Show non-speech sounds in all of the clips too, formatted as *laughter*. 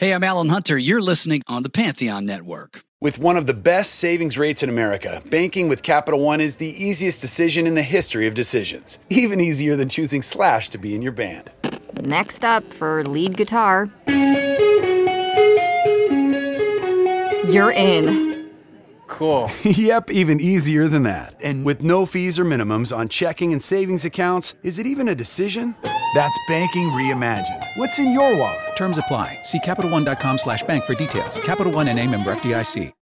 Hey, I'm Alan Hunter. You're listening on the Pantheon Network. With one of the best savings rates in America, banking with Capital One is the easiest decision in the history of decisions. Even easier than choosing Slash to be in your band. Next up for lead guitar. You're in. Cool. *laughs* yep, even easier than that. And with no fees or minimums on checking and savings accounts, is it even a decision? That's banking reimagined. What's in your wallet? Terms apply. See CapitalOne.com slash bank for details. Capital One and a member FDIC.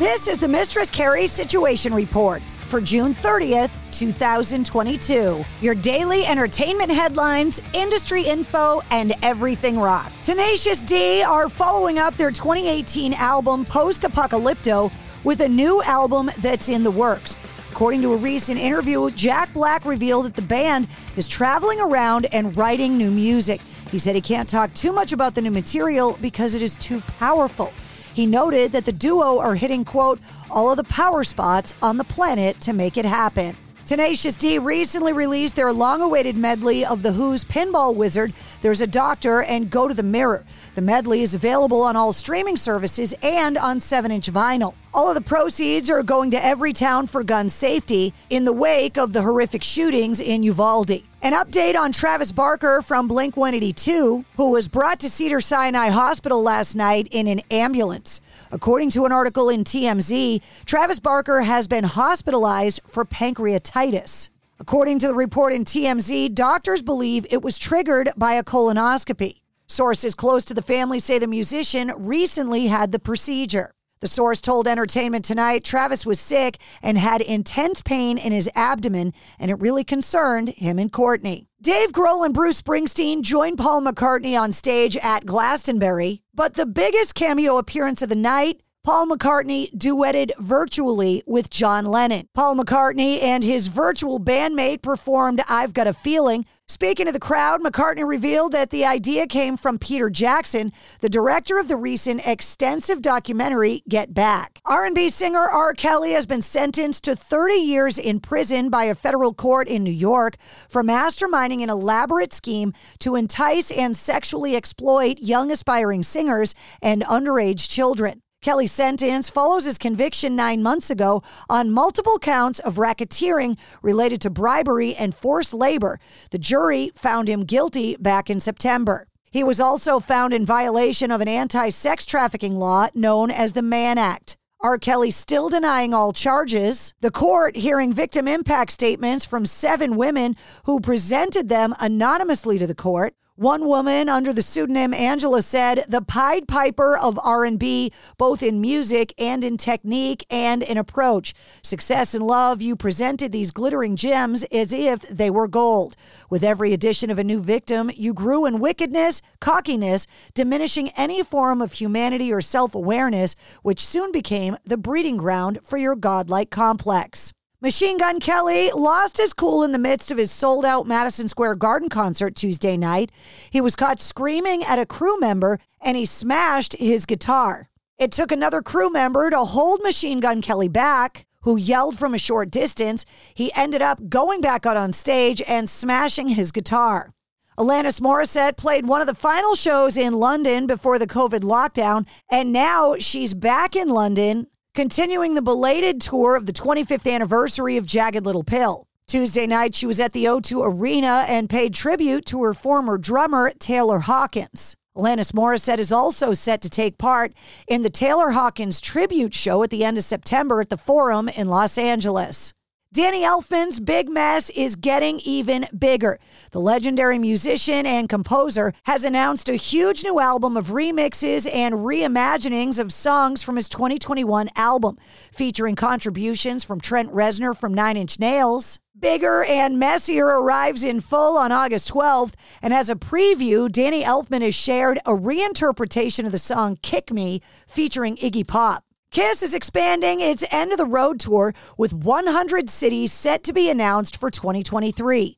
This is the Mistress Carrie Situation Report for June 30th, 2022. Your daily entertainment headlines, industry info, and everything rock. Tenacious D are following up their 2018 album Post Apocalypto with a new album that's in the works. According to a recent interview, Jack Black revealed that the band is traveling around and writing new music. He said he can't talk too much about the new material because it is too powerful. He noted that the duo are hitting, quote, all of the power spots on the planet to make it happen. Tenacious D recently released their long awaited medley of The Who's Pinball Wizard, There's a Doctor, and Go to the Mirror. The medley is available on all streaming services and on 7 inch vinyl. All of the proceeds are going to Everytown for gun safety in the wake of the horrific shootings in Uvalde. An update on Travis Barker from Blink 182, who was brought to Cedar Sinai Hospital last night in an ambulance. According to an article in TMZ, Travis Barker has been hospitalized for pancreatitis. According to the report in TMZ, doctors believe it was triggered by a colonoscopy. Sources close to the family say the musician recently had the procedure. The source told Entertainment Tonight Travis was sick and had intense pain in his abdomen, and it really concerned him and Courtney. Dave Grohl and Bruce Springsteen joined Paul McCartney on stage at Glastonbury, but the biggest cameo appearance of the night Paul McCartney duetted virtually with John Lennon. Paul McCartney and his virtual bandmate performed I've Got a Feeling. Speaking to the crowd, McCartney revealed that the idea came from Peter Jackson, the director of the recent extensive documentary Get Back. R&B singer R. Kelly has been sentenced to 30 years in prison by a federal court in New York for masterminding an elaborate scheme to entice and sexually exploit young aspiring singers and underage children. Kelly's sentence follows his conviction nine months ago on multiple counts of racketeering related to bribery and forced labor. The jury found him guilty back in September. He was also found in violation of an anti sex trafficking law known as the Mann Act. R. Kelly still denying all charges. The court hearing victim impact statements from seven women who presented them anonymously to the court. One woman under the pseudonym Angela said, "The Pied Piper of R&B, both in music and in technique and in approach. Success and love, you presented these glittering gems as if they were gold. With every addition of a new victim, you grew in wickedness, cockiness, diminishing any form of humanity or self-awareness, which soon became the breeding ground for your godlike complex." Machine Gun Kelly lost his cool in the midst of his sold out Madison Square Garden concert Tuesday night. He was caught screaming at a crew member and he smashed his guitar. It took another crew member to hold Machine Gun Kelly back, who yelled from a short distance. He ended up going back out on stage and smashing his guitar. Alanis Morissette played one of the final shows in London before the COVID lockdown, and now she's back in London continuing the belated tour of the 25th anniversary of Jagged Little Pill. Tuesday night, she was at the O2 Arena and paid tribute to her former drummer, Taylor Hawkins. Alanis Morissette is also set to take part in the Taylor Hawkins tribute show at the end of September at the Forum in Los Angeles. Danny Elfman's Big Mess is getting even bigger. The legendary musician and composer has announced a huge new album of remixes and reimaginings of songs from his 2021 album, featuring contributions from Trent Reznor from Nine Inch Nails. Bigger and Messier arrives in full on August 12th, and as a preview, Danny Elfman has shared a reinterpretation of the song Kick Me featuring Iggy Pop. Kiss is expanding its end of the road tour with 100 cities set to be announced for 2023.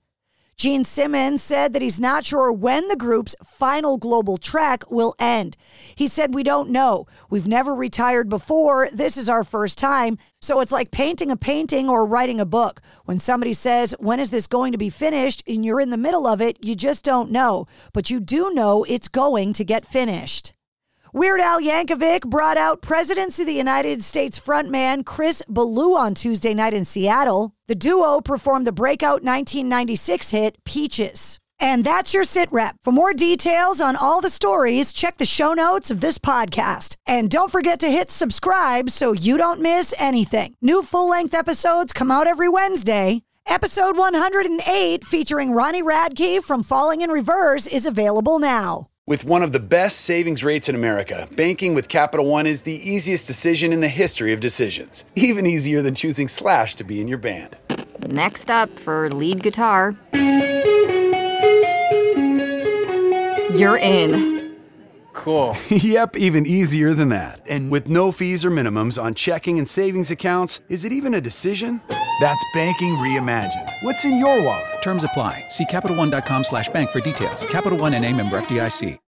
Gene Simmons said that he's not sure when the group's final global trek will end. He said, We don't know. We've never retired before. This is our first time. So it's like painting a painting or writing a book. When somebody says, When is this going to be finished? and you're in the middle of it, you just don't know. But you do know it's going to get finished. Weird Al Yankovic brought out Presidents of the United States frontman Chris Ballew on Tuesday night in Seattle. The duo performed the breakout 1996 hit Peaches. And that's your sit rep. For more details on all the stories, check the show notes of this podcast. And don't forget to hit subscribe so you don't miss anything. New full length episodes come out every Wednesday. Episode 108, featuring Ronnie Radke from Falling in Reverse, is available now. With one of the best savings rates in America, banking with Capital One is the easiest decision in the history of decisions. *laughs* Even easier than choosing Slash to be in your band. Next up for lead guitar. You're in. Cool. *laughs* yep, even easier than that. And with no fees or minimums on checking and savings accounts, is it even a decision? That's banking reimagined. What's in your wallet? Terms apply. See CapitalOne.com slash bank for details. Capital One and a member FDIC.